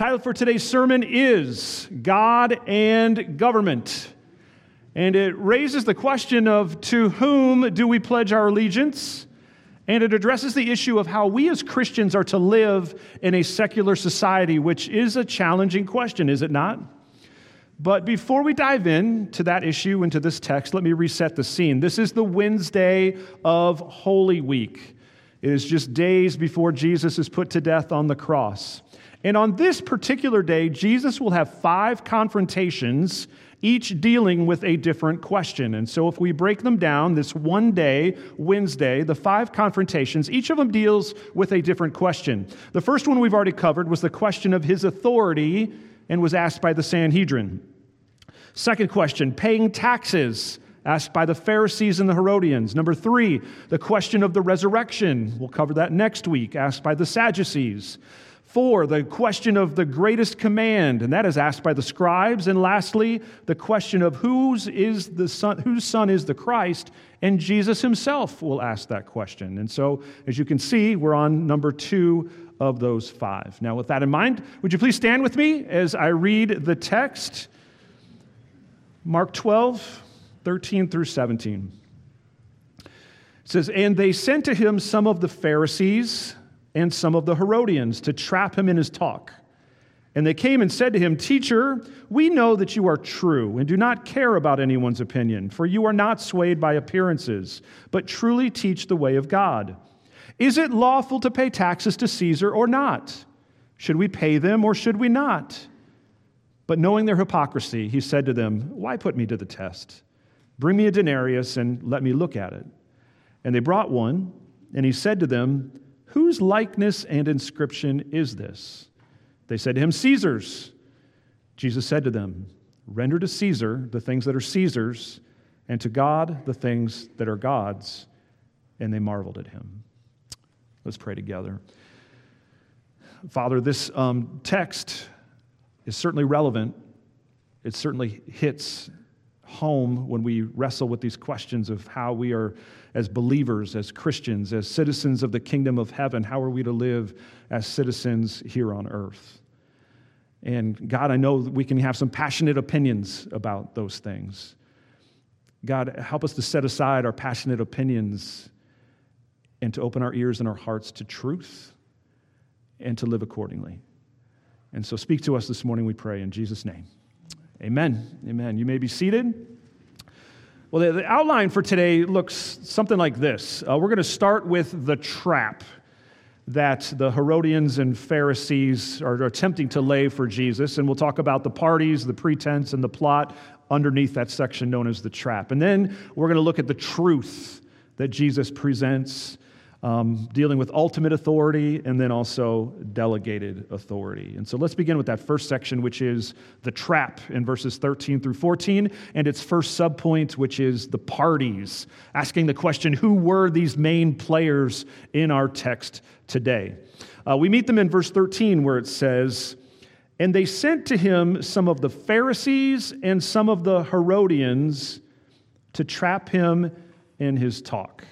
Title for today's sermon is God and Government. And it raises the question of to whom do we pledge our allegiance? And it addresses the issue of how we as Christians are to live in a secular society, which is a challenging question, is it not? But before we dive in to that issue and to this text, let me reset the scene. This is the Wednesday of Holy Week. It is just days before Jesus is put to death on the cross. And on this particular day, Jesus will have five confrontations, each dealing with a different question. And so, if we break them down, this one day, Wednesday, the five confrontations, each of them deals with a different question. The first one we've already covered was the question of his authority and was asked by the Sanhedrin. Second question, paying taxes asked by the Pharisees and the Herodians. Number three, the question of the resurrection. We'll cover that next week, asked by the Sadducees. Four, the question of the greatest command, and that is asked by the scribes. And lastly, the question of whose is the son, whose son is the Christ, and Jesus himself will ask that question. And so, as you can see, we're on number two of those five. Now, with that in mind, would you please stand with me as I read the text? Mark 12, 13 through 17. It says, And they sent to him some of the Pharisees and some of the Herodians to trap him in his talk. And they came and said to him, Teacher, we know that you are true and do not care about anyone's opinion, for you are not swayed by appearances, but truly teach the way of God. Is it lawful to pay taxes to Caesar or not? Should we pay them or should we not? But knowing their hypocrisy, he said to them, Why put me to the test? Bring me a denarius and let me look at it. And they brought one, and he said to them, Whose likeness and inscription is this? They said to him, Caesar's. Jesus said to them, Render to Caesar the things that are Caesar's, and to God the things that are God's. And they marveled at him. Let's pray together. Father, this um, text is certainly relevant. It certainly hits home when we wrestle with these questions of how we are, as believers, as Christians, as citizens of the kingdom of heaven, how are we to live as citizens here on earth? And God, I know we can have some passionate opinions about those things. God, help us to set aside our passionate opinions and to open our ears and our hearts to truth and to live accordingly. And so speak to us this morning, we pray, in Jesus' name. Amen. Amen. You may be seated. Well, the, the outline for today looks something like this. Uh, we're going to start with the trap that the Herodians and Pharisees are attempting to lay for Jesus, and we'll talk about the parties, the pretense, and the plot underneath that section known as the trap. And then we're going to look at the truth that Jesus presents um, dealing with ultimate authority and then also delegated authority. And so let's begin with that first section, which is the trap in verses 13 through 14, and its first subpoint, which is the parties, asking the question who were these main players in our text today? Uh, we meet them in verse 13, where it says, And they sent to him some of the Pharisees and some of the Herodians to trap him in his talk.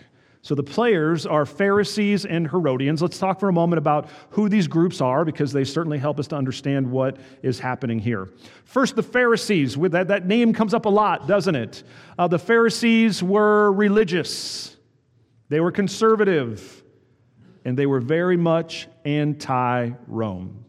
So the players are Pharisees and Herodians. Let's talk for a moment about who these groups are because they certainly help us to understand what is happening here. First, the Pharisees. That, that name comes up a lot, doesn't it? Uh, the Pharisees were religious, they were conservative, and they were very much anti Rome.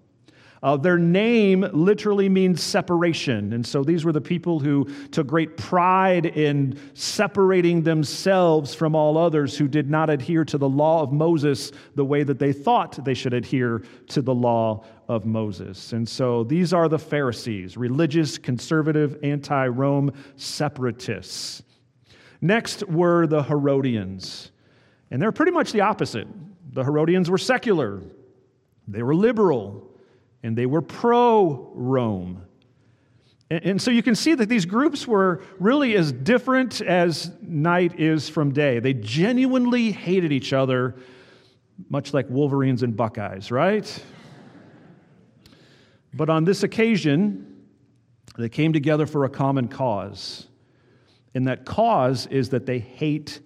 Uh, their name literally means separation. And so these were the people who took great pride in separating themselves from all others who did not adhere to the law of Moses the way that they thought they should adhere to the law of Moses. And so these are the Pharisees, religious, conservative, anti Rome separatists. Next were the Herodians. And they're pretty much the opposite. The Herodians were secular, they were liberal. And they were pro Rome. And, and so you can see that these groups were really as different as night is from day. They genuinely hated each other, much like Wolverines and Buckeyes, right? But on this occasion, they came together for a common cause. And that cause is that they hate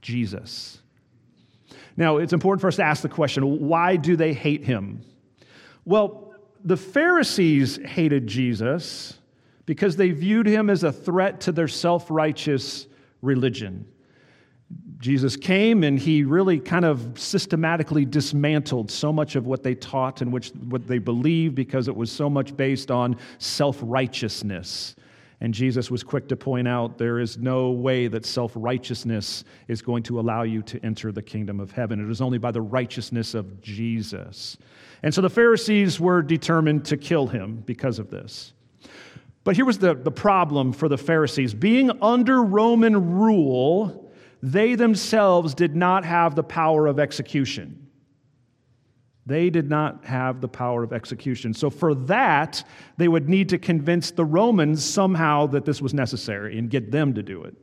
Jesus. Now, it's important for us to ask the question why do they hate him? Well, the Pharisees hated Jesus because they viewed him as a threat to their self righteous religion. Jesus came and he really kind of systematically dismantled so much of what they taught and which, what they believed because it was so much based on self righteousness. And Jesus was quick to point out there is no way that self righteousness is going to allow you to enter the kingdom of heaven. It is only by the righteousness of Jesus. And so the Pharisees were determined to kill him because of this. But here was the, the problem for the Pharisees being under Roman rule, they themselves did not have the power of execution. They did not have the power of execution. So, for that, they would need to convince the Romans somehow that this was necessary and get them to do it.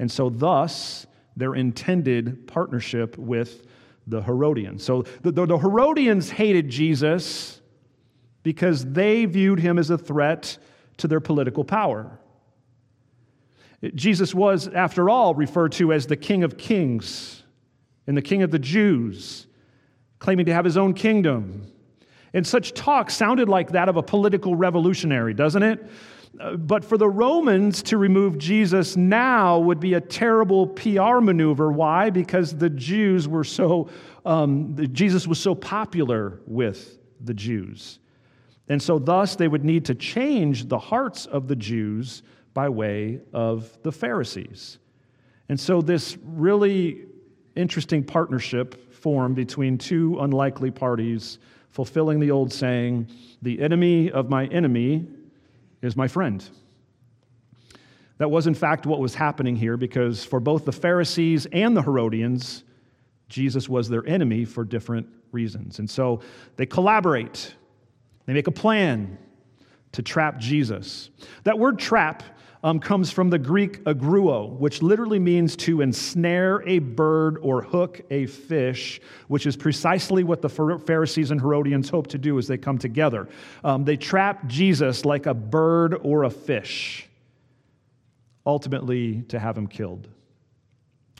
And so, thus, their intended partnership with the Herodians. So, the, the Herodians hated Jesus because they viewed him as a threat to their political power. Jesus was, after all, referred to as the King of Kings and the King of the Jews, claiming to have his own kingdom. And such talk sounded like that of a political revolutionary, doesn't it? Uh, but for the Romans to remove Jesus now would be a terrible PR maneuver. Why? Because the Jews were so, um, Jesus was so popular with the Jews. And so, thus, they would need to change the hearts of the Jews by way of the Pharisees. And so, this really interesting partnership formed between two unlikely parties, fulfilling the old saying, the enemy of my enemy is my friend. That was, in fact, what was happening here because for both the Pharisees and the Herodians, Jesus was their enemy for different reasons. And so they collaborate they make a plan to trap Jesus. That word trap um, comes from the Greek agruo, which literally means to ensnare a bird or hook a fish, which is precisely what the Pharisees and Herodians hope to do as they come together. Um, they trap Jesus like a bird or a fish, ultimately to have him killed.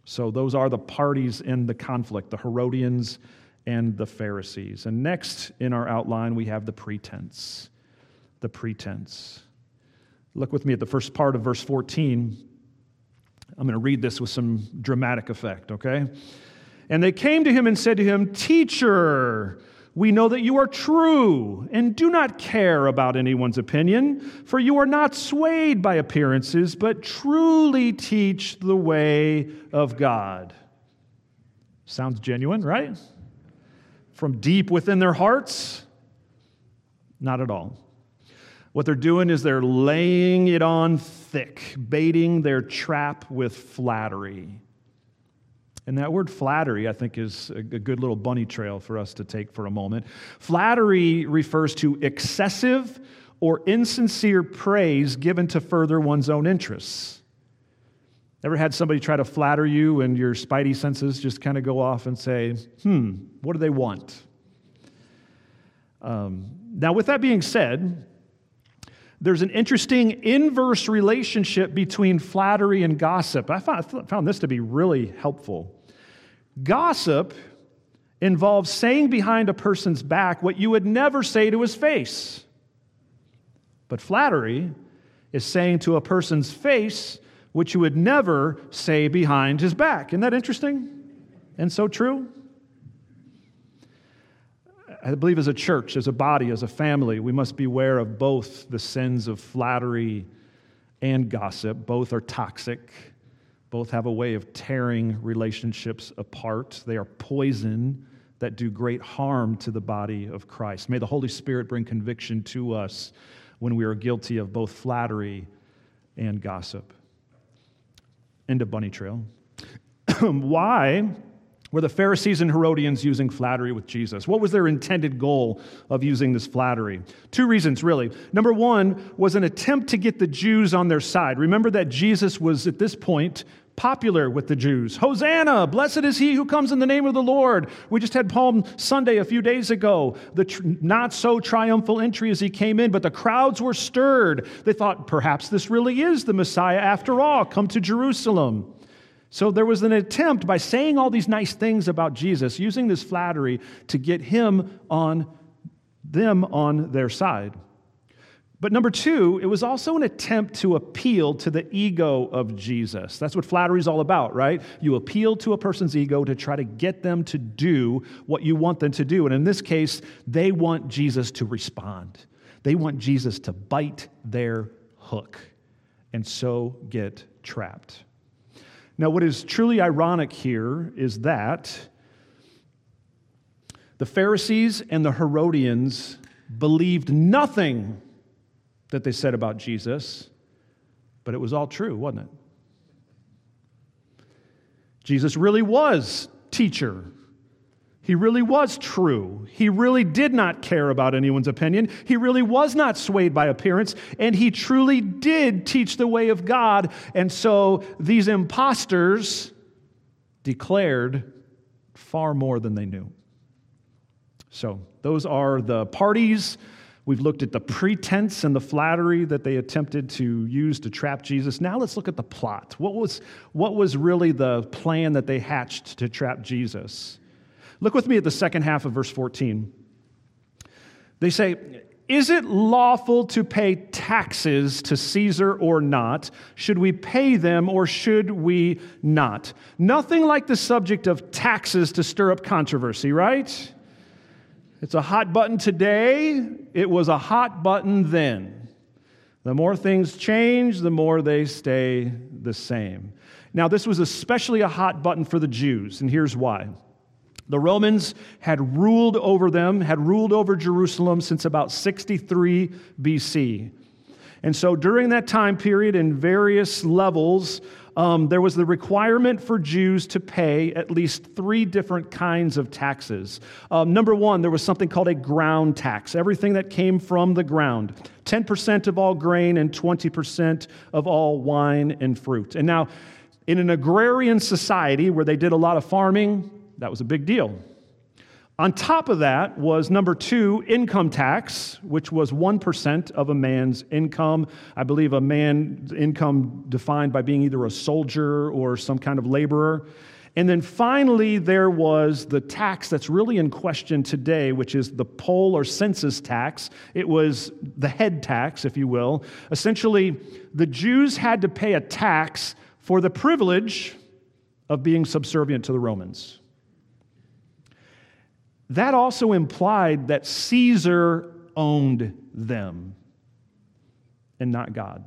So, those are the parties in the conflict the Herodians and the Pharisees. And next in our outline, we have the pretense. The pretense. Look with me at the first part of verse 14. I'm going to read this with some dramatic effect, okay? And they came to him and said to him, Teacher, we know that you are true and do not care about anyone's opinion, for you are not swayed by appearances, but truly teach the way of God. Sounds genuine, right? from deep within their hearts? Not at all. What they're doing is they're laying it on thick, baiting their trap with flattery. And that word flattery, I think, is a good little bunny trail for us to take for a moment. Flattery refers to excessive or insincere praise given to further one's own interests. Ever had somebody try to flatter you and your spidey senses just kind of go off and say, hmm, what do they want? Um, now, with that being said, there's an interesting inverse relationship between flattery and gossip. I found, this to be really helpful. Gossip involves saying behind a person's back what you would never say to his face. But flattery is saying to a person's face which you would never say behind his back. Isn't that interesting? And so true? I believe as a church, as a body, as a family, we must beware of both the sins of flattery and gossip. Both are toxic, both have a way of tearing relationships apart. They are poison that do great harm to the body of Christ. May the Holy Spirit bring conviction to us when we are guilty of both flattery and gossip. End of Bunny Trail. Why were the Pharisees and Herodians using flattery with Jesus? What was their intended goal of using this flattery? Two reasons, really. Number one was an attempt to get the Jews on their side. Remember that Jesus was at this point popular with the Jews. Hosanna, blessed is he who comes in the name of the Lord. We just had Palm Sunday a few days ago, the tr- not so triumphal entry as he came in, but the crowds were stirred. They thought, perhaps this really is the Messiah after all, come to Jerusalem. So there was an attempt by saying all these nice things about Jesus, using this flattery to get him on them on their side. But number two, it was also an attempt to appeal to the ego of Jesus. That's what flattery is all about, right? You appeal to a person's ego to try to get them to do what you want them to do. And in this case, they want Jesus to respond, they want Jesus to bite their hook and so get trapped. Now, what is truly ironic here is that the Pharisees and the Herodians believed nothing that they said about Jesus, but it was all true, wasn't it? Jesus really was teacher, he really was true. He really did not care about anyone's opinion. He really was not swayed by appearance. And he truly did teach the way of God. And so these impostors declared far more than they knew. So those are the parties. We've looked at the pretense and the flattery that they attempted to use to trap Jesus. Now let's look at the plot. What was, what was really the plan that they hatched to trap Jesus? Look with me at the second half of verse 14. They say, Is it lawful to pay taxes to Caesar or not? Should we pay them or should we not? Nothing like the subject of taxes to stir up controversy, right? It's a hot button today, it was a hot button then. The more things change, the more they stay the same. Now, this was especially a hot button for the Jews, and here's why. The Romans had ruled over them, had ruled over Jerusalem since about 63 BC. And so during that time period, in various levels, um, there was the requirement for Jews to pay at least three different kinds of taxes. Um, number one, there was something called a ground tax, everything that came from the ground 10% of all grain and 20% of all wine and fruit. And now, in an agrarian society where they did a lot of farming, that was a big deal. On top of that was number two, income tax, which was 1% of a man's income. I believe a man's income defined by being either a soldier or some kind of laborer. And then finally, there was the tax that's really in question today, which is the poll or census tax. It was the head tax, if you will. Essentially, the Jews had to pay a tax for the privilege of being subservient to the Romans that also implied that Caesar owned them and not God.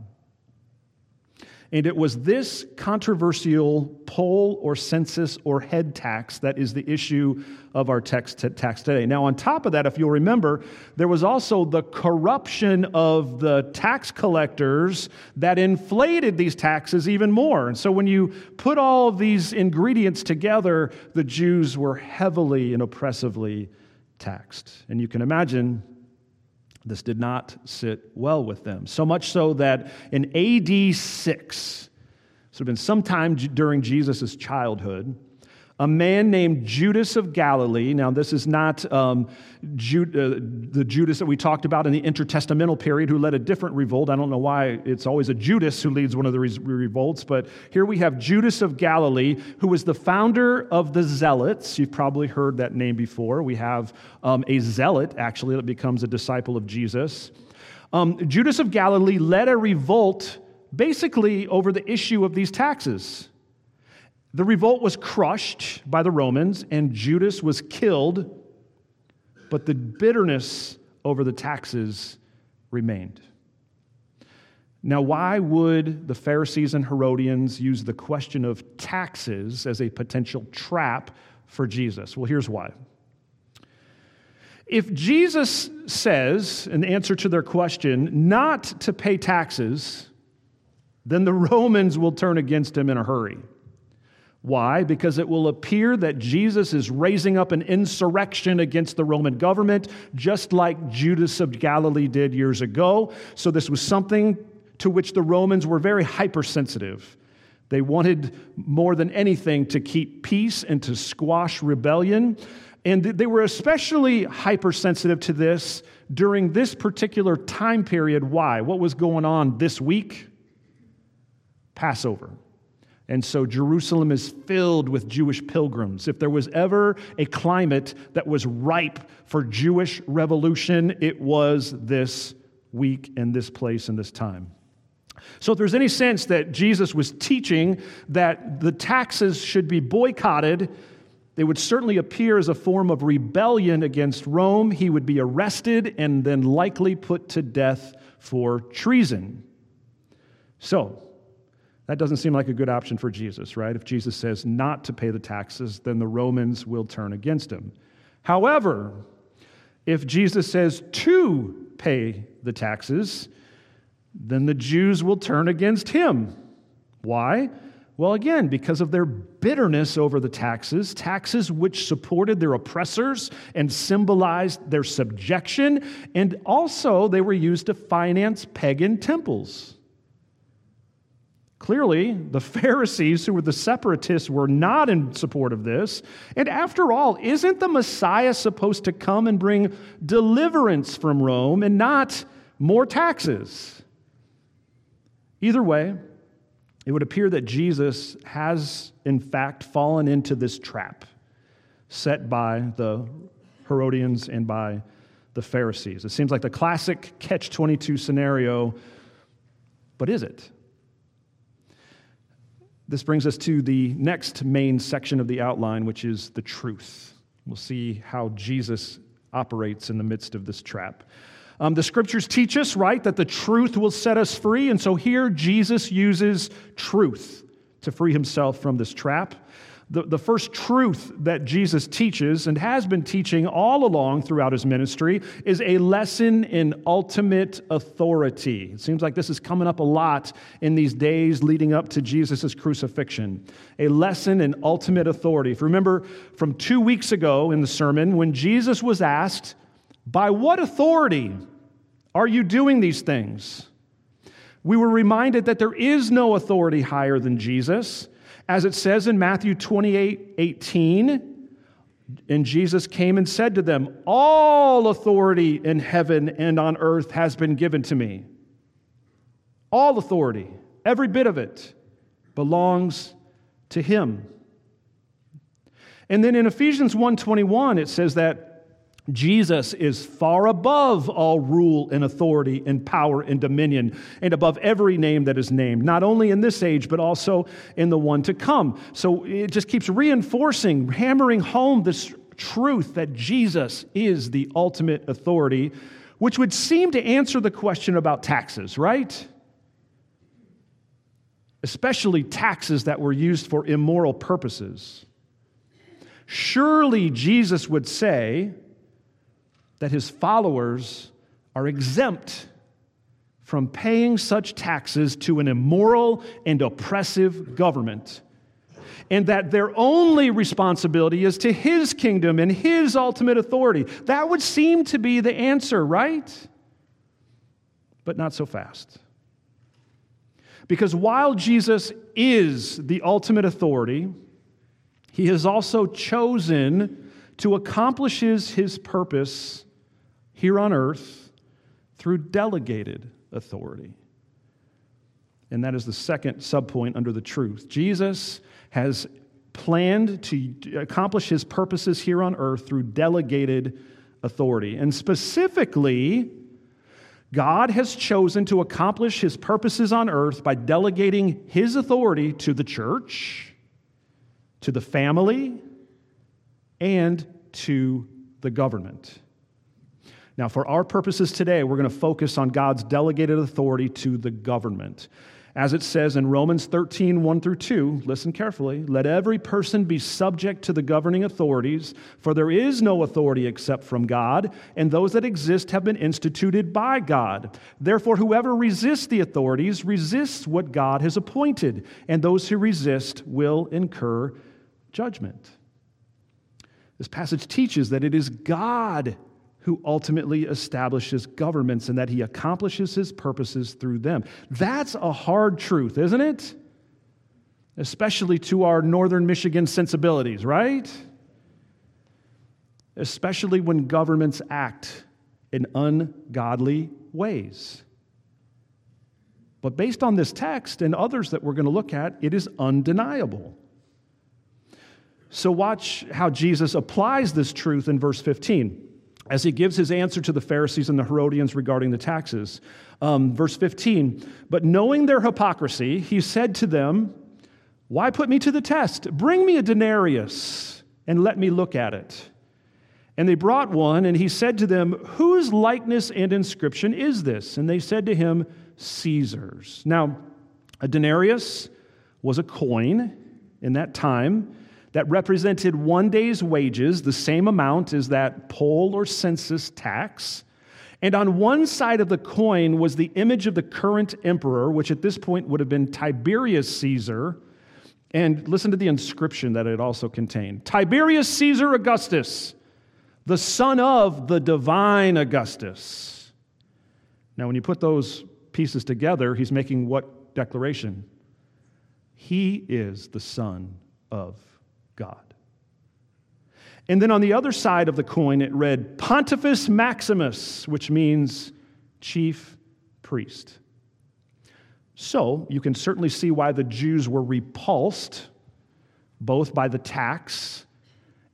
And it was this controversial poll or census or head tax that is the issue of our text tax today. Now, on top of that, if you'll remember, there was also the corruption of the tax collectors that inflated these taxes even more. And so, when you put all of these ingredients together, the Jews were heavily and oppressively taxed. And you can imagine this did not sit well with them. So much so that in AD 6, so been sometime during Jesus' childhood, a man named Judas of Galilee. Now, this is not um, Jude, uh, the Judas that we talked about in the intertestamental period who led a different revolt. I don't know why it's always a Judas who leads one of the re- revolts, but here we have Judas of Galilee, who was the founder of the Zealots. You've probably heard that name before. We have um, a zealot, actually, that becomes a disciple of Jesus. Um, Judas of Galilee led a revolt basically over the issue of these taxes. The revolt was crushed by the Romans, and Judas was killed, but the bitterness over the taxes remained. Now, why would the Pharisees and Herodians use the question of taxes as a potential trap for Jesus? Well, here's why. If Jesus says, in answer to their question, not to pay taxes, then the Romans will turn against him in a hurry. Why? Because it will appear that Jesus is raising up an insurrection against the Roman government, just like Judas of Galilee did years ago. So, this was something to which the Romans were very hypersensitive. They wanted more than anything to keep peace and to squash rebellion. And they were especially hypersensitive to this during this particular time period. Why? What was going on this week? Passover. And so Jerusalem is filled with Jewish pilgrims. If there was ever a climate that was ripe for Jewish revolution, it was this week and this place and this time. So, if there's any sense that Jesus was teaching that the taxes should be boycotted, they would certainly appear as a form of rebellion against Rome. He would be arrested and then likely put to death for treason. So, that doesn't seem like a good option for Jesus, right? If Jesus says not to pay the taxes, then the Romans will turn against him. However, if Jesus says to pay the taxes, then the Jews will turn against him. Why? Well, again, because of their bitterness over the taxes, taxes which supported their oppressors and symbolized their subjection, and also they were used to finance pagan temples. Clearly, the Pharisees, who were the separatists, were not in support of this. And after all, isn't the Messiah supposed to come and bring deliverance from Rome and not more taxes? Either way, it would appear that Jesus has, in fact, fallen into this trap set by the Herodians and by the Pharisees. It seems like the classic catch 22 scenario, but is it? This brings us to the next main section of the outline, which is the truth. We'll see how Jesus operates in the midst of this trap. Um, the scriptures teach us, right, that the truth will set us free. And so here Jesus uses truth to free himself from this trap the, the first truth that Jesus teaches and has been teaching all along throughout his ministry is a lesson in ultimate authority. It seems like this is coming up a lot in these days leading up to Jesus' crucifixion. A lesson in ultimate authority. If you remember from two weeks ago in the sermon, when Jesus was asked, By what authority are you doing these things? We were reminded that there is no authority higher than Jesus. As it says in Matthew 28 18, and Jesus came and said to them, All authority in heaven and on earth has been given to me. All authority, every bit of it, belongs to him. And then in Ephesians 1:21 it says that Jesus is far above all rule and authority and power and dominion and above every name that is named, not only in this age, but also in the one to come. So it just keeps reinforcing, hammering home this truth that Jesus is the ultimate authority, which would seem to answer the question about taxes, right? Especially taxes that were used for immoral purposes. Surely Jesus would say, that his followers are exempt from paying such taxes to an immoral and oppressive government, and that their only responsibility is to his kingdom and his ultimate authority. That would seem to be the answer, right? But not so fast. Because while Jesus is the ultimate authority, he has also chosen to accomplish his purpose here on earth through delegated authority. And that is the second subpoint under the truth. Jesus has planned to accomplish his purposes here on earth through delegated authority. And specifically, God has chosen to accomplish his purposes on earth by delegating his authority to the church, to the family, and to the government. Now, for our purposes today, we're going to focus on God's delegated authority to the government. As it says in Romans 13, 1 through 2, listen carefully. Let every person be subject to the governing authorities, for there is no authority except from God, and those that exist have been instituted by God. Therefore, whoever resists the authorities resists what God has appointed, and those who resist will incur judgment. This passage teaches that it is God who ultimately establishes governments and that he accomplishes his purposes through them. That's a hard truth, isn't it? Especially to our northern Michigan sensibilities, right? Especially when governments act in ungodly ways. But based on this text and others that we're going to look at, it is undeniable. So, watch how Jesus applies this truth in verse 15 as he gives his answer to the Pharisees and the Herodians regarding the taxes. Um, verse 15, but knowing their hypocrisy, he said to them, Why put me to the test? Bring me a denarius and let me look at it. And they brought one, and he said to them, Whose likeness and inscription is this? And they said to him, Caesar's. Now, a denarius was a coin in that time that represented one day's wages, the same amount as that poll or census tax. And on one side of the coin was the image of the current emperor, which at this point would have been Tiberius Caesar. And listen to the inscription that it also contained Tiberius Caesar Augustus, the son of the divine Augustus. Now, when you put those pieces together, he's making what declaration? He is the son of God. And then on the other side of the coin, it read Pontifex Maximus, which means chief priest. So you can certainly see why the Jews were repulsed both by the tax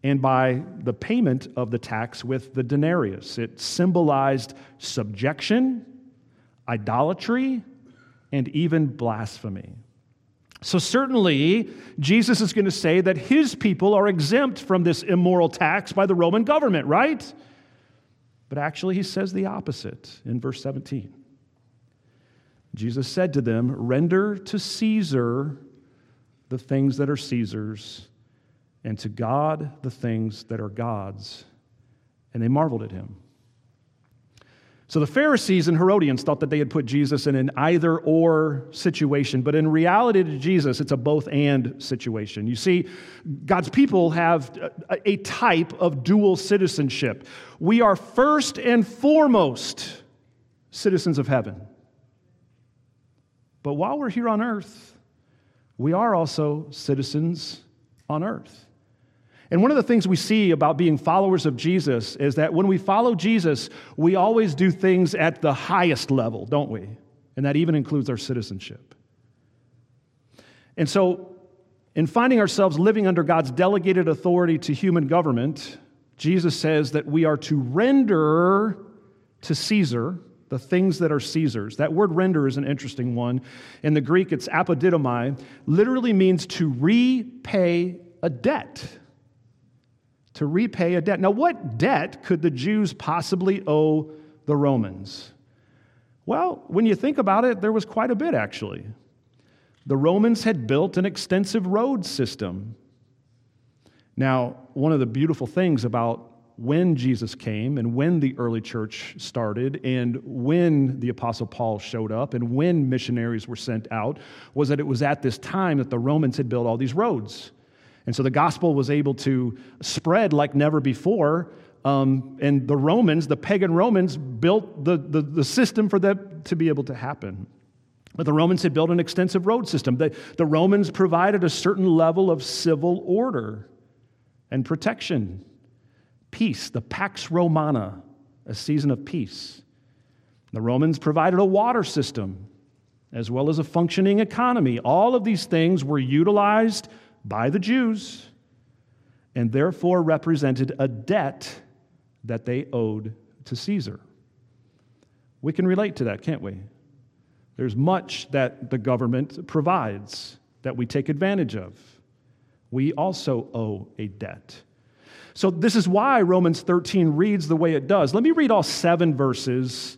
and by the payment of the tax with the denarius. It symbolized subjection, idolatry, and even blasphemy. So, certainly, Jesus is going to say that his people are exempt from this immoral tax by the Roman government, right? But actually, he says the opposite in verse 17. Jesus said to them, Render to Caesar the things that are Caesar's, and to God the things that are God's. And they marveled at him. So the Pharisees and Herodians thought that they had put Jesus in an either or situation, but in reality to Jesus, it's a both and situation. You see, God's people have a type of dual citizenship. We are first and foremost citizens of heaven. But while we're here on earth, we are also citizens on earth. And one of the things we see about being followers of Jesus is that when we follow Jesus, we always do things at the highest level, don't we? And that even includes our citizenship. And so, in finding ourselves living under God's delegated authority to human government, Jesus says that we are to render to Caesar the things that are Caesar's. That word render is an interesting one. In the Greek, it's apodidomai, literally means to repay a debt to repay a debt. Now, what debt could the Jews possibly owe the Romans? Well, when you think about it, there was quite a bit actually. The Romans had built an extensive road system. Now, one of the beautiful things about when Jesus came and when the early church started and when the Apostle Paul showed up and when missionaries were sent out was that it was at this time that the Romans had built all these roads. And so the gospel was able to spread like never before. Um, and the Romans, the pagan Romans, built the, the, the, system for that to be able to happen. But the Romans had built an extensive road system. The, the Romans provided a certain level of civil order and protection. Peace, the Pax Romana, a season of peace. The Romans provided a water system as well as a functioning economy. All of these things were utilized by the Jews and therefore represented a debt that they owed to Caesar. We can relate to that, can't we? There's much that the government provides that we take advantage of. We also owe a debt. So, this is why Romans 13 reads the way it does. Let me read all seven verses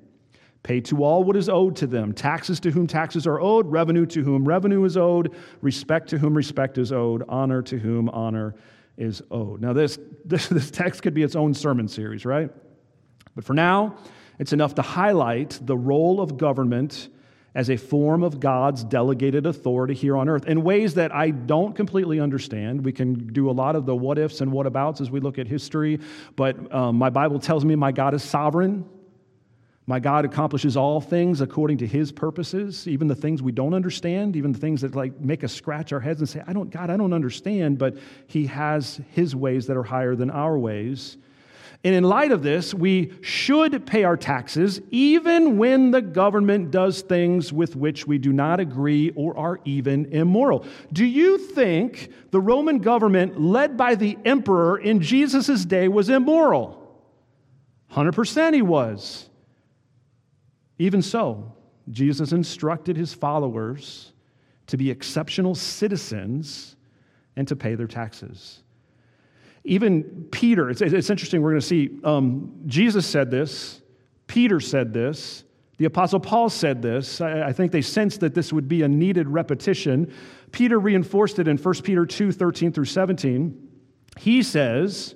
Pay to all what is owed to them taxes to whom taxes are owed, revenue to whom revenue is owed, respect to whom respect is owed, honor to whom honor is owed. Now, this, this, this text could be its own sermon series, right? But for now, it's enough to highlight the role of government as a form of God's delegated authority here on earth in ways that I don't completely understand. We can do a lot of the what ifs and what abouts as we look at history, but um, my Bible tells me my God is sovereign. My God accomplishes all things according to his purposes, even the things we don't understand, even the things that like make us scratch our heads and say, I don't, God, I don't understand, but he has his ways that are higher than our ways. And in light of this, we should pay our taxes even when the government does things with which we do not agree or are even immoral. Do you think the Roman government, led by the emperor in Jesus' day, was immoral? 100% he was. Even so, Jesus instructed his followers to be exceptional citizens and to pay their taxes. Even Peter, it's, it's interesting, we're going to see um, Jesus said this, Peter said this, the Apostle Paul said this. I, I think they sensed that this would be a needed repetition. Peter reinforced it in 1 Peter 2 13 through 17. He says,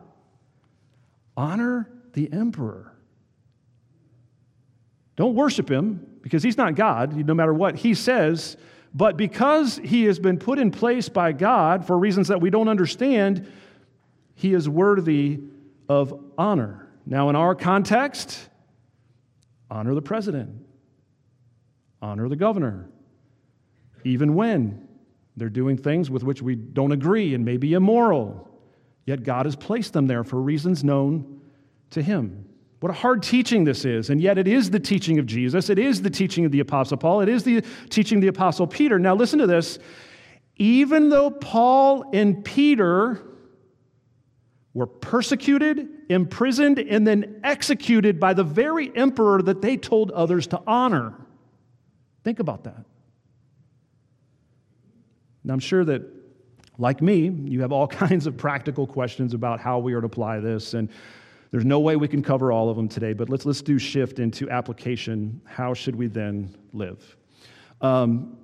honor the emperor. Don't worship him, because he's not God, no matter what he says. But because he has been put in place by God for reasons that we don't understand, he is worthy of honor. Now, in our context, honor the president, honor the governor, even when they're doing things with which we don't agree and may be immoral. Yet God has placed them there for reasons known to him. What a hard teaching this is, and yet it is the teaching of Jesus. It is the teaching of the Apostle Paul. It is the teaching of the Apostle Peter. Now, listen to this. Even though Paul and Peter were persecuted, imprisoned, and then executed by the very emperor that they told others to honor. Think about that. Now, I'm sure that, like me, you have all kinds of practical questions about how we are to apply this. And there's no way we can cover all of them today, but let's, let's do shift into application. How should we then live? Um,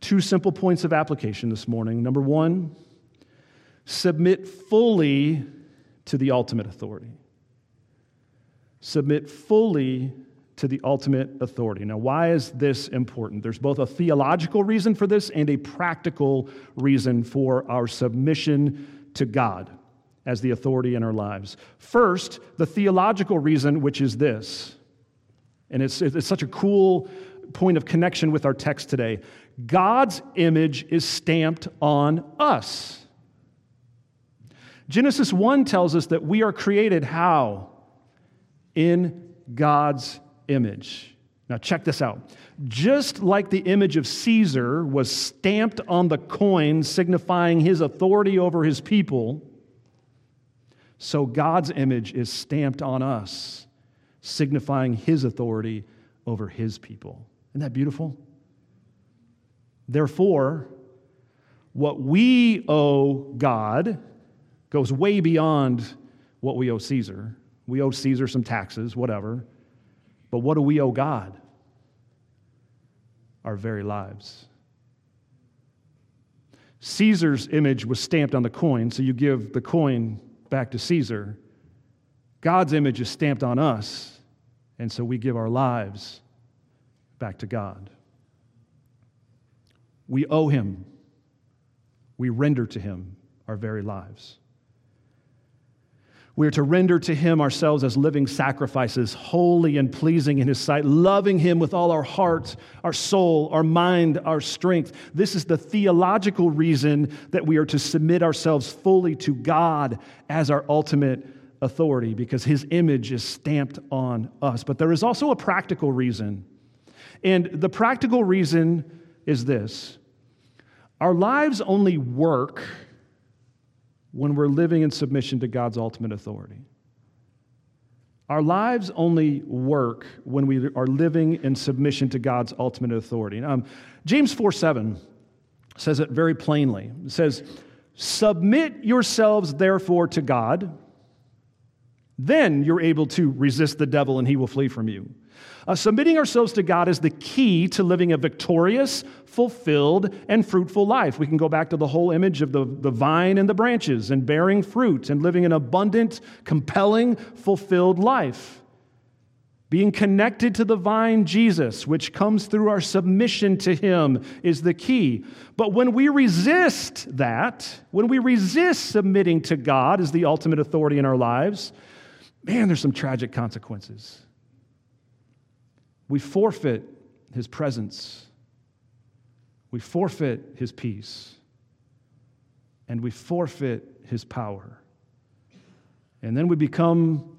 two simple points of application this morning. Number one, submit fully to the ultimate authority. Submit fully to the ultimate authority. Now, why is this important? There's both a theological reason for this and a practical reason for our submission to God as the authority in our lives. First, the theological reason, which is this, and it's, it's such a cool point of connection with our text today God's image is stamped on us. Genesis 1 tells us that we are created how? In God's image. Now, check this out. Just like the image of Caesar was stamped on the coin, signifying his authority over his people, so God's image is stamped on us, signifying his authority over his people. Isn't that beautiful? Therefore, what we owe God goes way beyond what we owe Caesar. We owe Caesar some taxes, whatever. But what do we owe God? Our very lives. Caesar's image was stamped on the coin, so you give the coin back to Caesar. God's image is stamped on us, and so we give our lives back to God. We owe Him, we render to Him our very lives. We are to render to Him ourselves as living sacrifices, holy and pleasing in His sight, loving Him with all our heart, our soul, our mind, our strength. This is the theological reason that we are to submit ourselves fully to God as our ultimate authority, because His image is stamped on us. But there is also a practical reason. And the practical reason is this our lives only work when we're living in submission to God's ultimate authority. Our lives only work when we are living in submission to God's ultimate authority. Um, James 4 7 says it very plainly. It says, Submit yourselves therefore to God, then you're able to resist the devil and he will flee from you. Uh, submitting ourselves to God is the key to living a victorious, fulfilled, and fruitful life. We can go back to the whole image of the, the vine and the branches and bearing fruit and living an abundant, compelling, fulfilled life. Being connected to the vine, Jesus, which comes through our submission to Him, is the key. But when we resist that, when we resist submitting to God as the ultimate authority in our lives, man, there's some tragic consequences we forfeit his presence, we forfeit his peace, and we forfeit his power. And then we become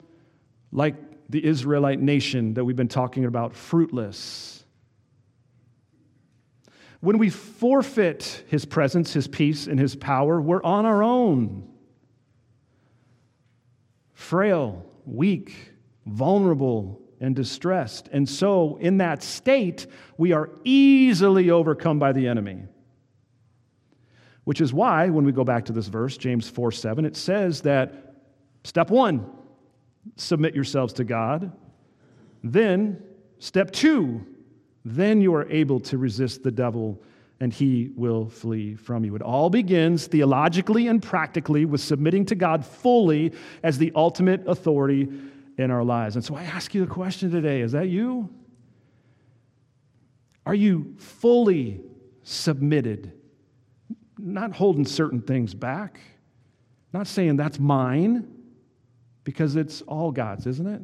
like the Israelite nation that we've been talking about, fruitless. When we forfeit his presence, his peace, and his power, we're on our own. Frail, weak, vulnerable, and distressed. And so, in that state, we are easily overcome by the enemy. Which is why, when we go back to this verse, James 4 7, it says that step one, submit yourselves to God. Then, step two, then you are able to resist the devil and he will flee from you. It all begins theologically and practically with submitting to God fully as the ultimate authority in our lives. And so I ask you the question today is that you? Are you fully submitted? Not holding certain things back, not saying that's mine, because it's all God's, isn't it?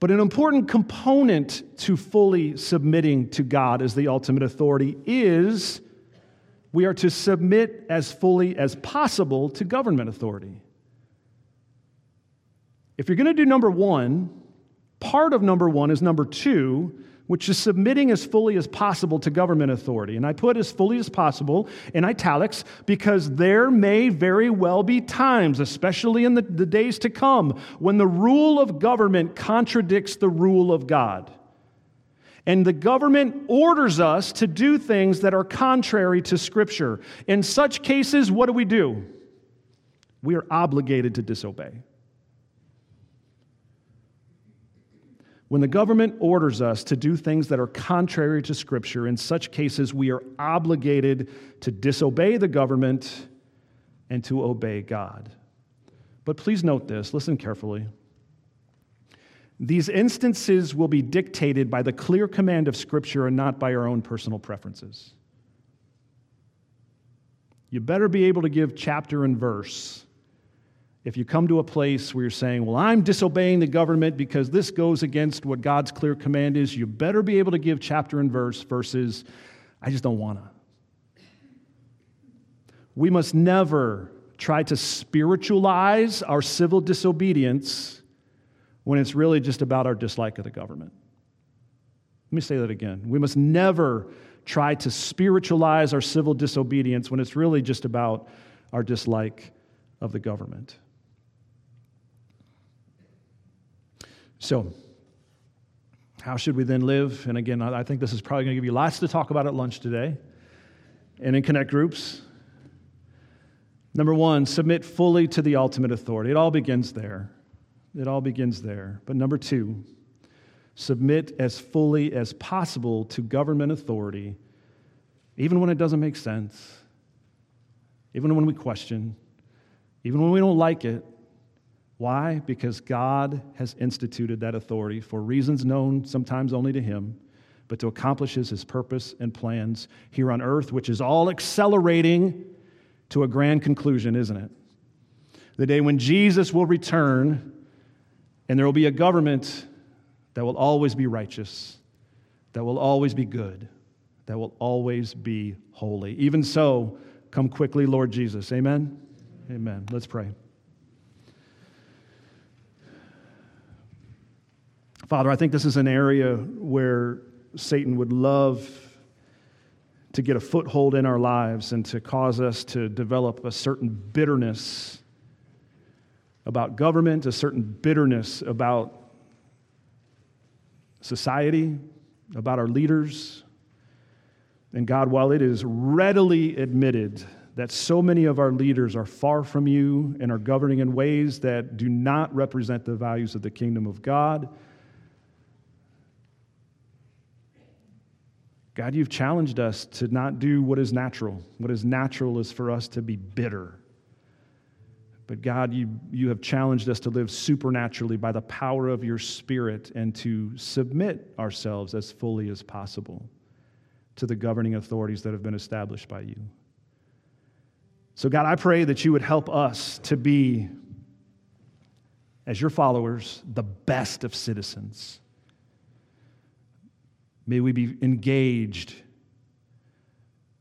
But an important component to fully submitting to God as the ultimate authority is we are to submit as fully as possible to government authority. If you're going to do number one, part of number one is number two, which is submitting as fully as possible to government authority. And I put as fully as possible in italics because there may very well be times, especially in the, the days to come, when the rule of government contradicts the rule of God. And the government orders us to do things that are contrary to Scripture. In such cases, what do we do? We are obligated to disobey. When the government orders us to do things that are contrary to Scripture, in such cases, we are obligated to disobey the government and to obey God. But please note this, listen carefully. These instances will be dictated by the clear command of Scripture and not by our own personal preferences. You better be able to give chapter and verse if you come to a place where you're saying, Well, I'm disobeying the government because this goes against what God's clear command is, you better be able to give chapter and verse versus, I just don't want to. We must never try to spiritualize our civil disobedience when it's really just about our dislike of the government. Let me say that again. We must never try to spiritualize our civil disobedience when it's really just about our dislike of the government. So, how should we then live? And again, I think this is probably going to give you lots to talk about at lunch today. and in connect groups. Number one, submit fully to the ultimate authority. It all begins there. It all begins there. But number two, submit as fully as possible to government authority, even when it doesn't make sense, even when we question, even when we don't like it. Why? Because God has instituted that authority for reasons known sometimes only to Him, but to accomplish His purpose and plans here on earth, which is all accelerating to a grand conclusion, isn't it? The day when Jesus will return and there will be a government that will always be righteous, that will always be good, that will always be holy. Even so, come quickly, Lord Jesus. Amen? Amen. Let's pray. Father, I think this is an area where Satan would love to get a foothold in our lives and to cause us to develop a certain bitterness about government, a certain bitterness about society, about our leaders. And God, while it is readily admitted that so many of our leaders are far from you and are governing in ways that do not represent the values of the kingdom of God, God, you've challenged us to not do what is natural. What is natural is for us to be bitter but God, you, you have challenged us to live supernaturally by the power of your Spirit and to submit ourselves as fully as possible to the governing authorities that have been established by you. So, God, I pray that you would help us to be, as your followers, the best of citizens. May we be engaged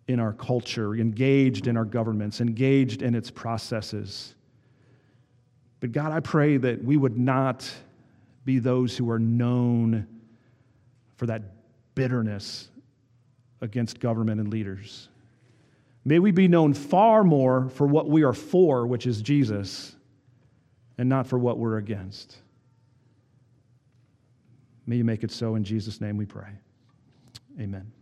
in our culture, engaged in our governments, engaged in its processes but God, I pray that we would not be those who are known for that bitterness against government and leaders. May we be known far more for what we are for, which is Jesus, and not for what we're against. May you make it so in Jesus' name we pray. Amen.